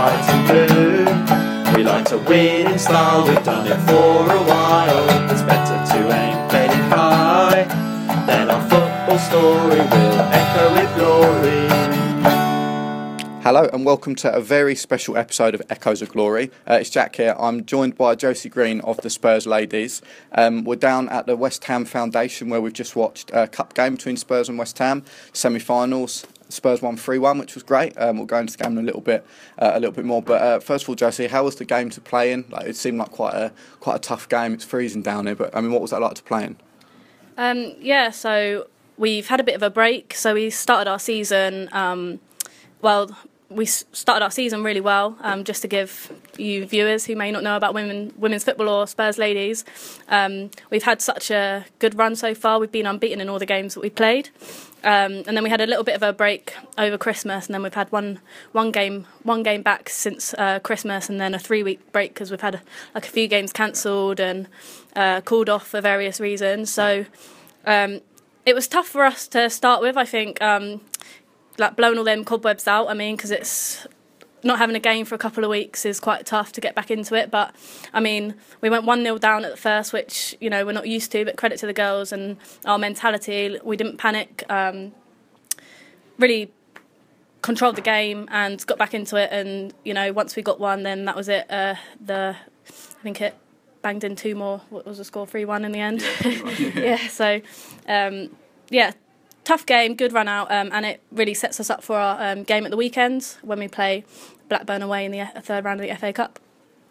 white and blue. We like to win in style, we've done it for a while. It's better to aim very high, then our football story will echo with glory. Hello and welcome to a very special episode of Echoes of Glory. Uh, it's Jack here. I'm joined by Josie Green of the Spurs Ladies. Um, we're down at the West Ham Foundation where we've just watched a cup game between Spurs and West Ham, semi-finals. Spurs won three one, which was great. Um, we'll go into the game in a little bit, uh, a little bit more. But uh, first of all, Josie, how was the game to play in? Like, it seemed like quite a quite a tough game. It's freezing down here, but I mean, what was that like to play in? Um, yeah, so we've had a bit of a break. So we started our season. Um, well, we started our season really well. Um, just to give you viewers who may not know about women women's football or Spurs ladies, um, we've had such a good run so far. We've been unbeaten in all the games that we played, um, and then we had a little bit of a break over Christmas, and then we've had one one game one game back since uh, Christmas, and then a three week break because we've had like a few games cancelled and uh, called off for various reasons. So. Um, it was tough for us to start with. I think um, like blowing all them cobwebs out. I mean, because it's not having a game for a couple of weeks is quite tough to get back into it. But I mean, we went 1 0 down at the first, which, you know, we're not used to, but credit to the girls and our mentality. We didn't panic, um, really controlled the game and got back into it. And, you know, once we got one, then that was it. Uh, the, I think it banged in two more. What was the score? 3 1 in the end. Yeah, yeah so, um, yeah, tough game, good run out, um, and it really sets us up for our um, game at the weekend when we play Blackburn away in the third round of the FA Cup.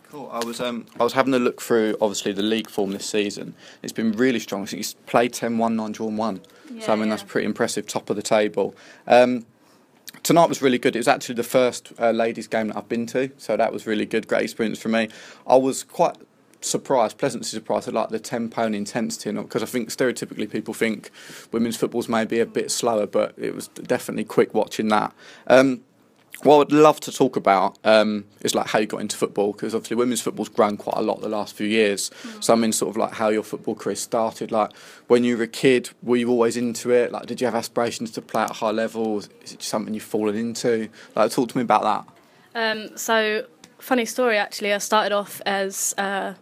Cool. I was um, I was having a look through obviously the league form this season. It's been really strong. Think he's played 10-1, 9 drawn 1. Yeah, so I mean yeah. that's pretty impressive, top of the table. Um, tonight was really good. It was actually the first uh, ladies game that I've been to, so that was really good. Great experience for me. I was quite surprised, pleasantly surprised at like the tempo and intensity, because I think stereotypically people think women's football's maybe a bit slower, but it was definitely quick watching that. Um, what I'd love to talk about um, is like how you got into football because obviously women's football's grown quite a lot the last few years. Mm. So I mean, sort of like how your football career started. Like when you were a kid, were you always into it? Like, did you have aspirations to play at a high level? Is it something you've fallen into? Like, talk to me about that. Um, so, funny story actually. I started off as uh,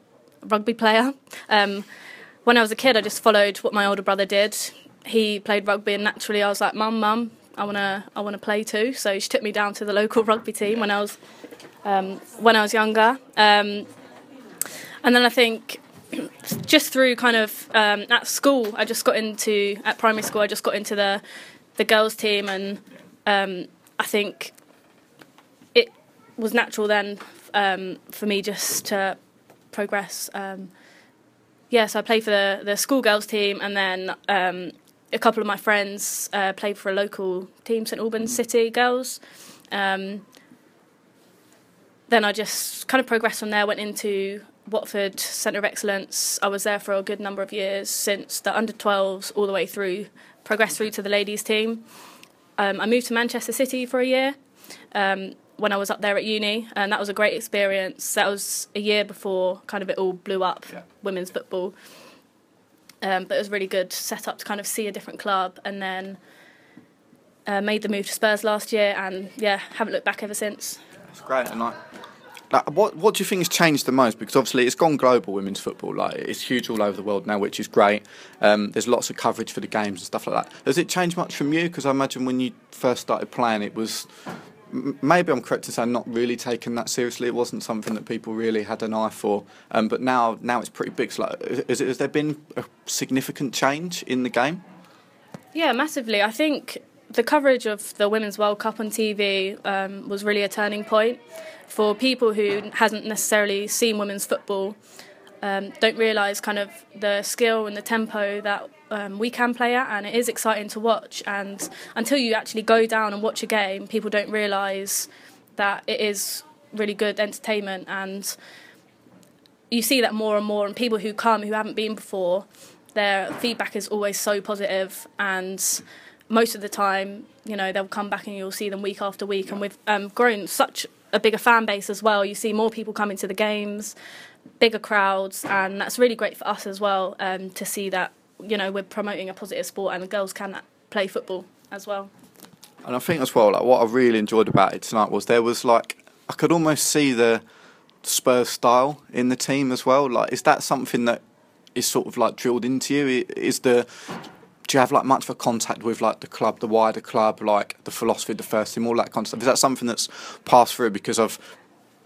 rugby player. Um, when I was a kid, I just followed what my older brother did. He played rugby, and naturally, I was like, "Mum, mum, I wanna, I wanna play too." So she took me down to the local rugby team when I was, um, when I was younger. Um, and then I think, just through kind of um, at school, I just got into at primary school. I just got into the, the girls team, and um, I think it was natural then um, for me just to progress. Um, yeah, so I played for the, the schoolgirls team, and then um, a couple of my friends uh, played for a local team, St Albans City Girls. Um, then I just kind of progressed from there, went into Watford Centre of Excellence. I was there for a good number of years, since the under 12s all the way through, progressed through to the ladies' team. Um, I moved to Manchester City for a year. Um, when I was up there at uni, and that was a great experience. That was a year before kind of it all blew up, yeah. women's football. Um, but it was really good set up to kind of see a different club, and then uh, made the move to Spurs last year, and yeah, haven't looked back ever since. That's great, and like, like, what what do you think has changed the most? Because obviously it's gone global, women's football. Like it's huge all over the world now, which is great. Um, there's lots of coverage for the games and stuff like that. Has it changed much from you? Because I imagine when you first started playing, it was maybe I'm correct to say not really taken that seriously. It wasn't something that people really had an eye for. Um, but now, now it's pretty big. So like, is, has there been a significant change in the game? Yeah, massively. I think the coverage of the Women's World Cup on TV um, was really a turning point for people who hasn't necessarily seen women's football. Um, don't realise kind of the skill and the tempo that um, we can play at, and it is exciting to watch. And until you actually go down and watch a game, people don't realise that it is really good entertainment. And you see that more and more. And people who come who haven't been before, their feedback is always so positive and most of the time, you know, they'll come back and you'll see them week after week. And we've um, grown such a bigger fan base as well. You see more people coming to the games, bigger crowds, and that's really great for us as well um, to see that you know we're promoting a positive sport and the girls can play football as well. And I think as well, like what I really enjoyed about it tonight was there was like I could almost see the Spurs style in the team as well. Like, is that something that is sort of like drilled into you? Is the do you have like much of a contact with like the club, the wider club, like the philosophy the first team, all that kind of stuff? Is that something that's passed through? Because I've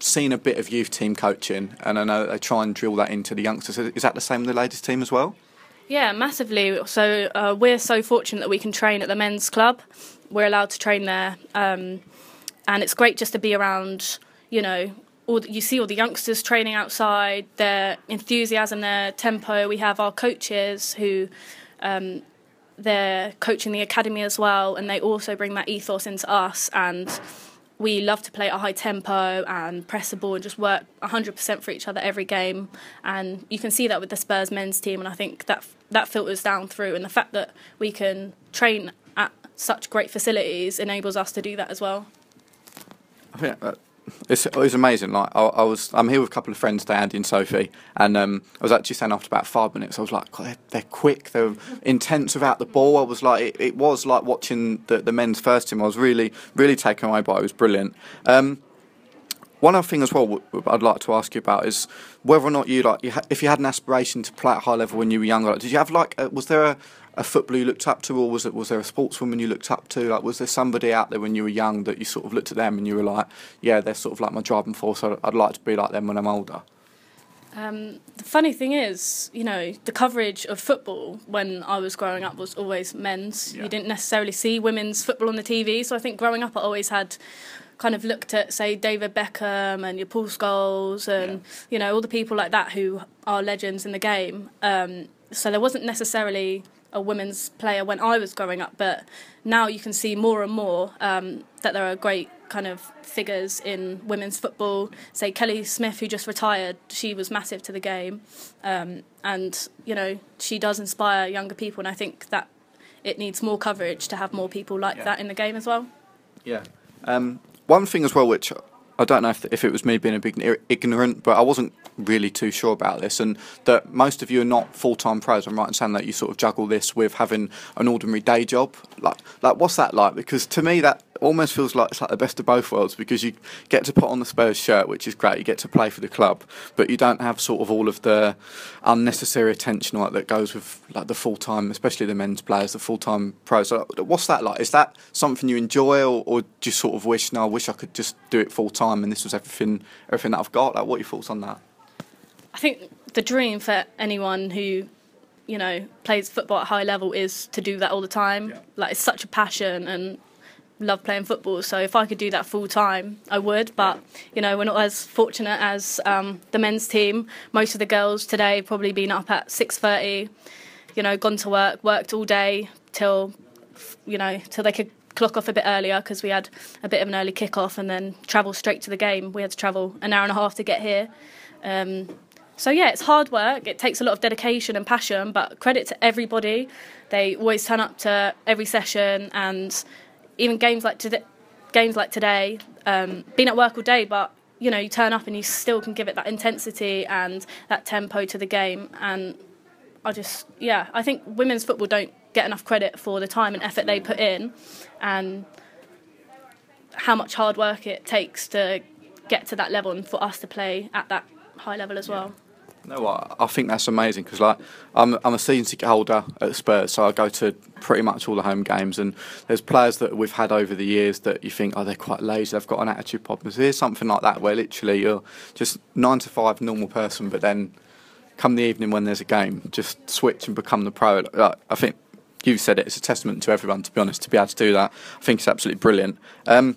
seen a bit of youth team coaching, and I know they try and drill that into the youngsters. Is that the same with the ladies team as well? Yeah, massively. So uh, we're so fortunate that we can train at the men's club. We're allowed to train there, um, and it's great just to be around. You know, all the, you see all the youngsters training outside, their enthusiasm, their tempo. We have our coaches who. Um, they're coaching the academy as well, and they also bring that ethos into us. And we love to play at a high tempo and press the ball and just work 100% for each other every game. And you can see that with the Spurs men's team, and I think that that filters down through. And the fact that we can train at such great facilities enables us to do that as well. I think that it's, it was amazing. Like I, I, was, I'm here with a couple of friends, Andy and Sophie, and um, I was actually saying after about five minutes, I was like, they're, they're, quick, they're intense without the ball. I was like, it, it, was like watching the, the men's first team. I was really, really taken away by it. It was brilliant. Um, one other thing as well, I'd like to ask you about is whether or not you like, you ha- if you had an aspiration to play at high level when you were younger. Like, did you have like, a, was there a, a footballer you looked up to, or was it was there a sportswoman you looked up to? Like, was there somebody out there when you were young that you sort of looked at them and you were like, yeah, they're sort of like my driving force. I'd, I'd like to be like them when I'm older. Um, the funny thing is, you know, the coverage of football when I was growing up was always men's. Yeah. You didn't necessarily see women's football on the TV. So I think growing up, I always had kind of looked at, say, David Beckham and your Paul Scholes and, yeah. you know, all the people like that who are legends in the game. Um, so there wasn't necessarily a women's player when I was growing up, but now you can see more and more um, that there are great kind of figures in women's football. Say Kelly Smith, who just retired, she was massive to the game, um, and you know she does inspire younger people, and I think that it needs more coverage to have more people like yeah. that in the game as well. Yeah. Um, one thing as well, which I don't know if, if it was me being a bit ignorant, but I wasn't really too sure about this, and that most of you are not full time pros. I'm right in saying that you sort of juggle this with having an ordinary day job. Like, like what's that like? Because to me, that almost feels like it's like the best of both worlds because you get to put on the Spurs shirt, which is great. You get to play for the club, but you don't have sort of all of the unnecessary attention like that goes with like the full time, especially the men's players, the full time pros. So what's that like? Is that something you enjoy, or, or do you sort of wish? No, I wish I could just do it full time, and this was everything, everything that I've got. Like, what are your thoughts on that? I think the dream for anyone who you know plays football at high level is to do that all the time. Yeah. Like it's such a passion and love playing football. So if I could do that full time, I would. But you know, we're not as fortunate as um, the men's team. Most of the girls today probably been up at six thirty. You know, gone to work, worked all day till you know till they could clock off a bit earlier because we had a bit of an early kick off and then travel straight to the game. We had to travel an hour and a half to get here. Um, so yeah, it's hard work. It takes a lot of dedication and passion, but credit to everybody. They always turn up to every session and even games like today, games like today, um, been at work all day, but you know you turn up and you still can give it that intensity and that tempo to the game. And I just yeah, I think women's football don't get enough credit for the time and effort they put in, and how much hard work it takes to get to that level and for us to play at that high level as well. No, I, I think that's amazing because like I'm I'm a season ticket holder at Spurs, so I go to pretty much all the home games. And there's players that we've had over the years that you think, oh, they're quite lazy, they've got an attitude problem. So here's something like that where literally you're just nine to five normal person, but then come the evening when there's a game, just switch and become the pro. Like, I think you've said it. It's a testament to everyone, to be honest, to be able to do that. I think it's absolutely brilliant. Um,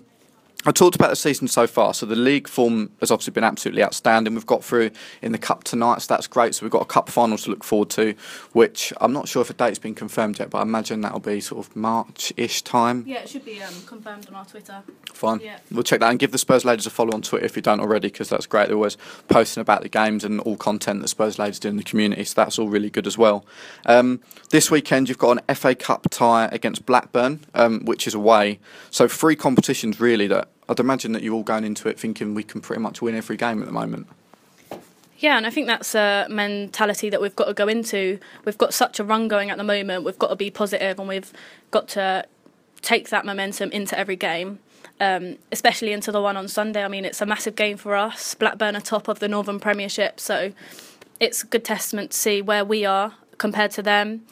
I talked about the season so far. So the league form has obviously been absolutely outstanding. We've got through in the cup tonight, so that's great. So we've got a cup final to look forward to, which I'm not sure if a date's been confirmed yet, but I imagine that'll be sort of March-ish time. Yeah, it should be um, confirmed on our Twitter. Fine. Yeah. We'll check that and give the Spurs ladies a follow on Twitter if you don't already, because that's great. They're always posting about the games and all content that Spurs ladies do in the community, so that's all really good as well. Um, this weekend you've got an FA Cup tie against Blackburn, um, which is away. So three competitions really that I'd imagine that you're all going into it thinking we can pretty much win every game at the moment. Yeah, and I think that's a mentality that we've got to go into. We've got such a run going at the moment. We've got to be positive, and we've got to take that momentum into every game. um, especially into the one on Sunday. I mean, it's a massive game for us. Blackburn are top of the Northern Premiership, so it's a good testament to see where we are compared to them.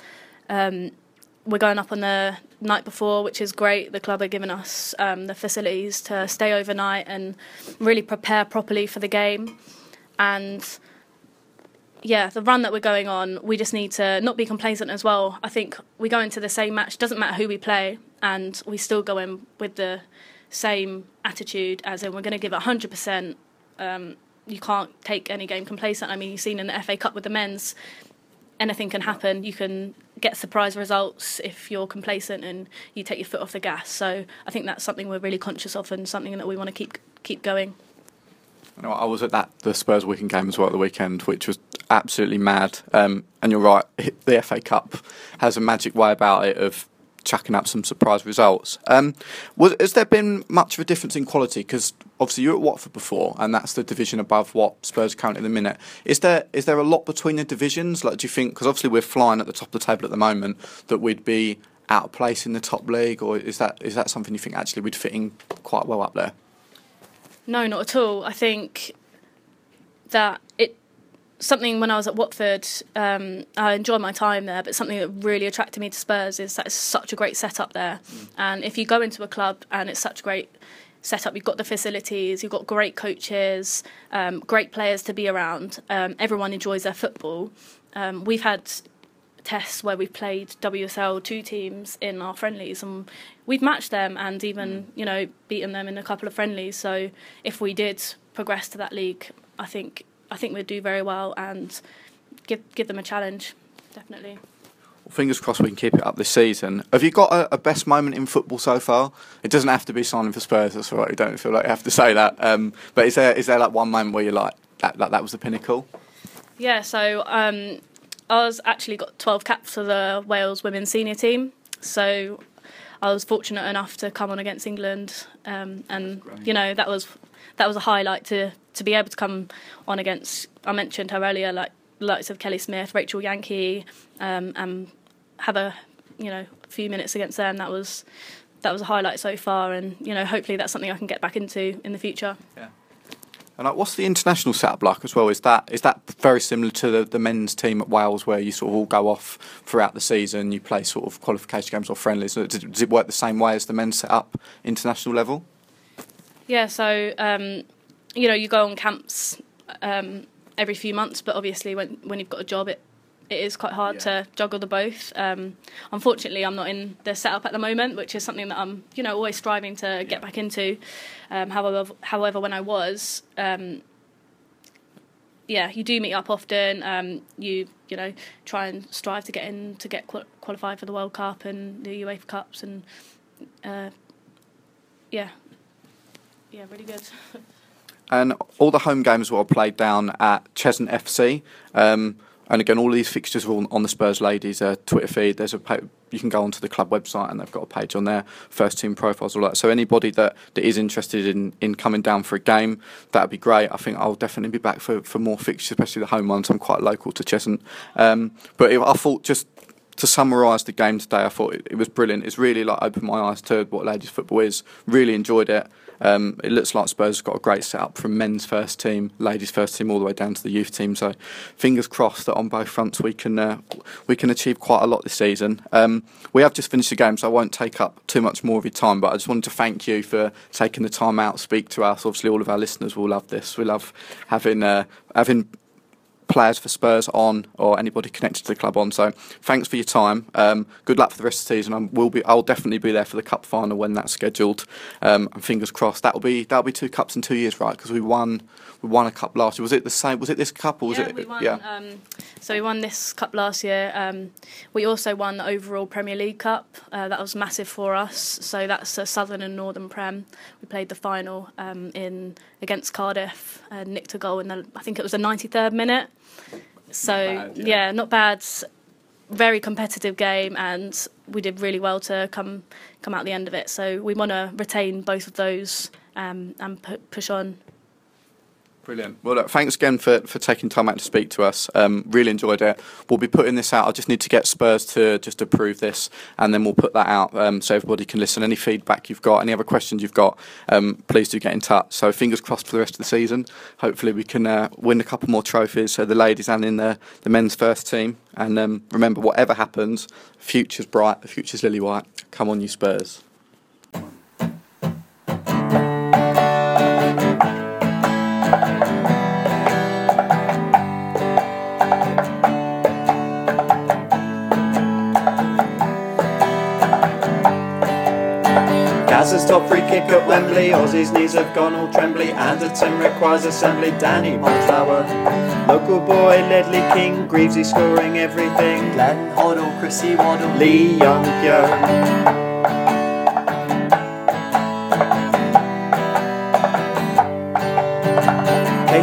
Um, we're going up on the night before, which is great. The club are giving us um, the facilities to stay overnight and really prepare properly for the game. And yeah, the run that we're going on, we just need to not be complacent as well. I think we go into the same match, doesn't matter who we play, and we still go in with the same attitude, as in we're going to give it 100%. Um, you can't take any game complacent. I mean, you've seen in the FA Cup with the men's, anything can happen. You can get surprise results if you're complacent and you take your foot off the gas. So I think that's something we're really conscious of and something that we want to keep keep going. I was at that the Spurs weekend game as well at the weekend, which was absolutely mad. Um, and you're right, the FA Cup has a magic way about it of chucking up some surprise results. Um, was, has there been much of a difference in quality? Because obviously you were at Watford before, and that's the division above what Spurs count in the minute. Is there is there a lot between the divisions? Like, do you think? Because obviously we're flying at the top of the table at the moment, that we'd be out of place in the top league, or is that is that something you think actually we'd fit in quite well up there? No, not at all. I think that it something when I was at Watford, um, I enjoyed my time there, but something that really attracted me to Spurs is that it's such a great setup there. Mm. And if you go into a club and it's such a great setup, you've got the facilities, you've got great coaches, um, great players to be around, um, everyone enjoys their football. Um, we've had tests where we've played WSL two teams in our friendlies and we've matched them and even mm. you know beaten them in a couple of friendlies so if we did progress to that league I think I think we'd do very well and give give them a challenge definitely well, fingers crossed we can keep it up this season. Have you got a, a, best moment in football so far? It doesn't have to be signing for Spurs. That's all right. You don't feel like you have to say that. Um, but is there is there like one moment where you're like that that, that was the pinnacle? Yeah. So um, I was actually got 12 caps for the Wales women's senior team. So I was fortunate enough to come on against England, um, and you know that was that was a highlight to to be able to come on against. I mentioned her earlier, like likes of Kelly Smith, Rachel Yankey, um, and have a you know a few minutes against them. That was that was a highlight so far, and you know hopefully that's something I can get back into in the future. Yeah. And what's the international setup like as well? Is that is that very similar to the, the men's team at Wales, where you sort of all go off throughout the season, you play sort of qualification games or friendlies? Does, does it work the same way as the men's setup international level? Yeah, so um, you know you go on camps um, every few months, but obviously when when you've got a job, it it is quite hard yeah. to juggle the both. Um, unfortunately, I'm not in the setup at the moment, which is something that I'm, you know, always striving to get back into. Um, however, however, when I was, um, yeah, you do meet up often. Um, you, you know, try and strive to get in to get qual- qualified for the World Cup and the UEFA Cups, and uh, yeah, yeah, really good. and all the home games were played down at Cheshunt FC. Um, and again, all these fixtures are on, on the Spurs ladies' uh, Twitter feed. There's a you can go onto the club website and they've got a page on there, first team profiles, all that. So anybody that, that is interested in, in coming down for a game, that'd be great. I think I'll definitely be back for, for more fixtures, especially the home ones. I'm quite local to Cheshunt. Um, but if, I thought just to summarise the game today, I thought it, it, was brilliant. It's really like opened my eyes to what ladies football is. Really enjoyed it. Um, it looks like Spurs have got a great setup from men's first team, ladies first team, all the way down to the youth team. So, fingers crossed that on both fronts we can uh, we can achieve quite a lot this season. Um, we have just finished the game, so I won't take up too much more of your time. But I just wanted to thank you for taking the time out, to speak to us. Obviously, all of our listeners will love this. We love having uh, having players for Spurs on or anybody connected to the club on. So thanks for your time. Um, good luck for the rest of the season. I will be. I'll definitely be there for the cup final when that's scheduled. Um, and fingers crossed that'll be that'll be two cups in two years, right? Because we won we won a cup last year. Was it the same? Was it this cup or was yeah, it? We won, yeah. Um, so we won this cup last year. Um, we also won the overall Premier League Cup. Uh, that was massive for us. So that's a Southern and Northern Prem. We played the final um, in against Cardiff. Uh, nicked a goal in the I think it was the 93rd minute. So bad, yeah. yeah, not bad. Very competitive game, and we did really well to come come out the end of it. So we want to retain both of those um, and pu- push on Brilliant. Well, look, thanks again for, for taking time out to speak to us. Um, really enjoyed it. We'll be putting this out. I just need to get Spurs to just approve this, and then we'll put that out um, so everybody can listen. Any feedback you've got, any other questions you've got, um, please do get in touch. So fingers crossed for the rest of the season. Hopefully we can uh, win a couple more trophies, so the ladies and in the, the men's first team. And um, remember, whatever happens, future's bright, the future's lily white. Come on, you Spurs. Gazza's top free kick at Wembley. Ossie's knees have gone all trembly. Anderton requires assembly. Danny Blanchflower. Local boy Ledley King. Greavesy scoring everything. Glenn Hoddle, Chrissy Waddle, Lee Young Pyo.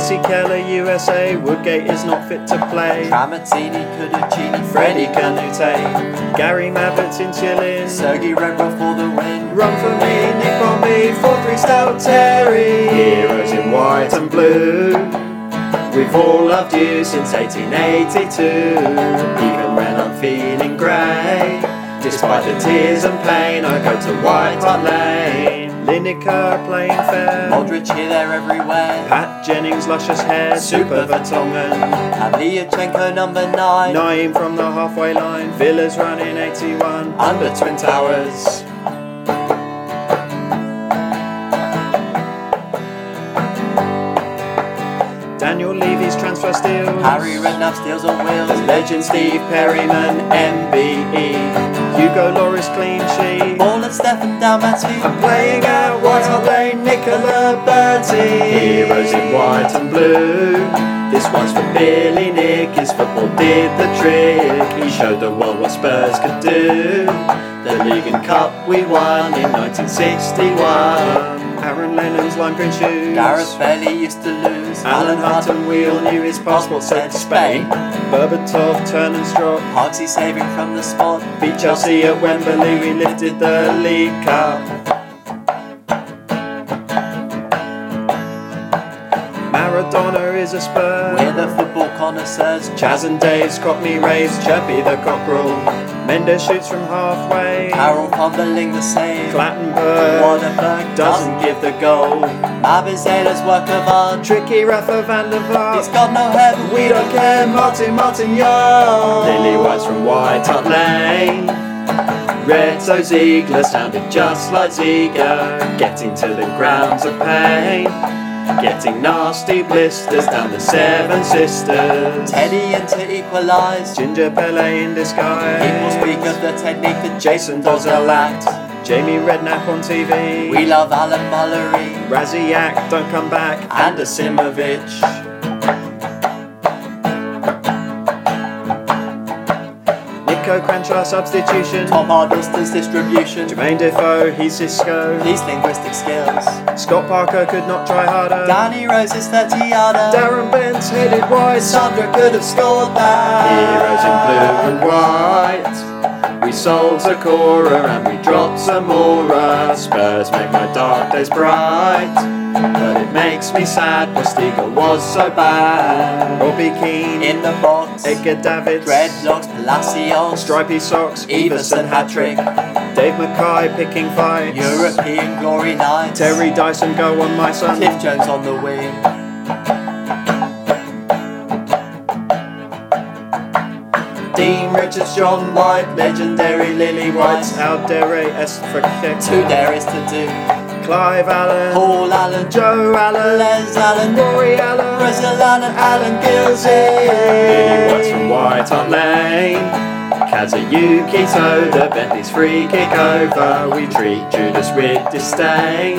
Kasey Keller, USA. Woodgate is not fit to play. Tramatini, Cudicini, Freddie Freddie Kanouté. Gary Mabbutt's in Chillin. Sergey Rebrov for the win. Run for me, Nick on me, 4-3 Stout Terry. Heroes in white and blue. We've all loved you since 1882. Even when I'm feeling grey. Despite the tears and pain, I go to White Hart Lane. Lineker playing fair. Modric here, there, everywhere. Pat Jennings, luscious hair. Super Vertonghen. And Liachenko, number nine. Nine from the halfway line. Villa's running 81. Under Twin Towers. Daniel Levy's steals. Harry Redknapp steals on wheels. legend Steve Perryman, MBE. Hugo Lloris clean sheet. Ball and Stefan Dalmaty. I'm playing out White Hart Lane, Nicola Berti. Heroes in white and blue. This one's for Billy Nick. His football did the trick. He showed the world what Spurs could do. The League and Cup we won in 1961. Aaron Lennon's lime green shoes. Gareth Bailey used to lose. Alan Hutton Wheel knew his passport said Spain. Berbatov, Turn and Strop. Parksy saving from the spot. Beat Chelsea at Wembley, we lifted the League Cup. Maradona is a Spur. We're the football connoisseurs. Chas and Dave, me raised, Chirpy the cockerel. Mendes shoots from halfway. Carroll fumbling the save. Clattenburg Waterberg doesn't give the goal. Abizela's work of art. Tricky Rafa van der Vaart. He's got no head, but We don't care, Martin Martin Young. Lily White's from White Hart Lane. Reto Ziegler sounded just like Ziegler. Getting to the grounds of pain. Getting nasty blisters down the Seven Sisters. Teddy in to equalise. Ginger Pele in disguise. People speak of the technique that Jason does a lot. Jamie Redknapp on TV. We love Alan Mullery. Rasiak, don't come back. And Asimovic. Niko Kranjcar substitution. Tom Hiddleston's distribution. Jermaine Defoe, he's Cisco. These linguistic skills. Scott Parker could not try harder. Danny Rose's 30 yarder. Darren Bent's headed wide. Sandra could have scored that. Heroes in blue and white. We sold Sakura and we dropped Zamora. Spurs make my dark days bright. But it makes me sad, Postiga was so bad. Robbie Keane, In the box. Edgar Davids, Dreadlocks, Palacios. Stripy Socks, Iversen hat trick. Dave Mackay picking fights. European glory nights. Terry Dyson, go on my son. Cliff Jones on the wing. Dean Richards, John White, legendary Lily Aldere Esfrakek, Two there is to do. Clive Allen, Paul Allen. Joe Allen, Les Allen. Rory Allen, Brazil Allen. Alan Gilsey, Lily Whites from White Hart Lane. Kazuyuki Toda, Bentley's free kick over. We treat Judas with disdain.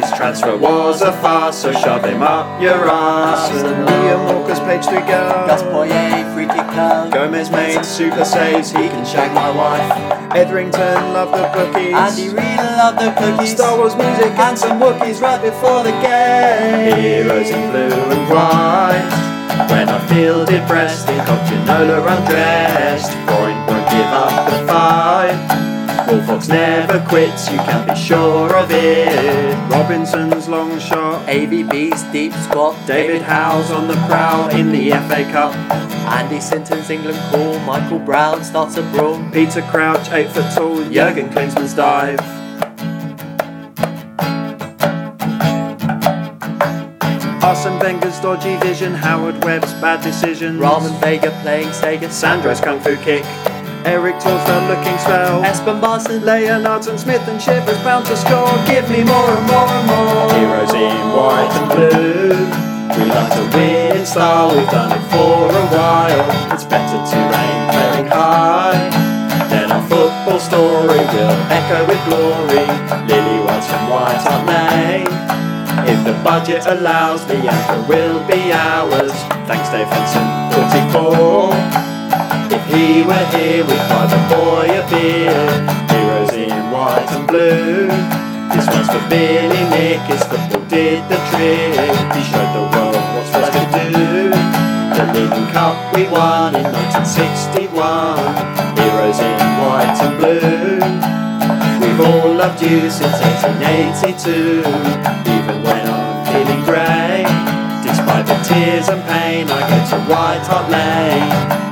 His transfer was a farce, so shove him up your ass. And Liam Walker's page to go. Gus Free. Gomes made super saves, he can shag my wife. Etherington loved the bookies. Andy Reid loved the cookies. Star Wars music and some Wookiees right before the game. Heroes in blue and white. When I feel depressed, think of Ginola undressed. Freund won't give up the fight. Wolfox never quits, you can be sure of it. Robinson's long shot, AVB's deep squat. David Howe's on the prowl in the FA Cup. Andy Sinton's England call. Michael Brown starts a brawl. Peter Crouch, 8 foot tall. Jurgen Klinsmann's dive. Arsene Wenger's dodgy vision. Howard Webb's bad decisions. Ramon Vega playing Sega. Sandro's kung fu kick. Eric Thorstvedt looking swell. Espen Baardsen. Leonards and Smith and Shivers bound to score. Give me more and more and more. Heroes in white and blue. We like to win in style. We've done it for a while. It's better to aim very high. Then our football story will echo with glory. Lily whites and white Hart Lane. If the budget allows, the anchor will be ours. Thanks, Dave Henson, 44. If he were here, we'd buy the boy a beer. Heroes in white and blue. This one's for Billy Nick. His football did the trick. He showed the world what's what to do. The Leading Cup we won in 1961. Heroes in white and blue. We've all loved you since 1882. Even when I'm feeling grey. Despite the tears and pain, I go to White Hart Lane.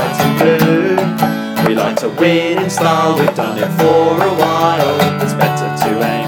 White and blue. We like to win in style, we've done it for a while. It's better to aim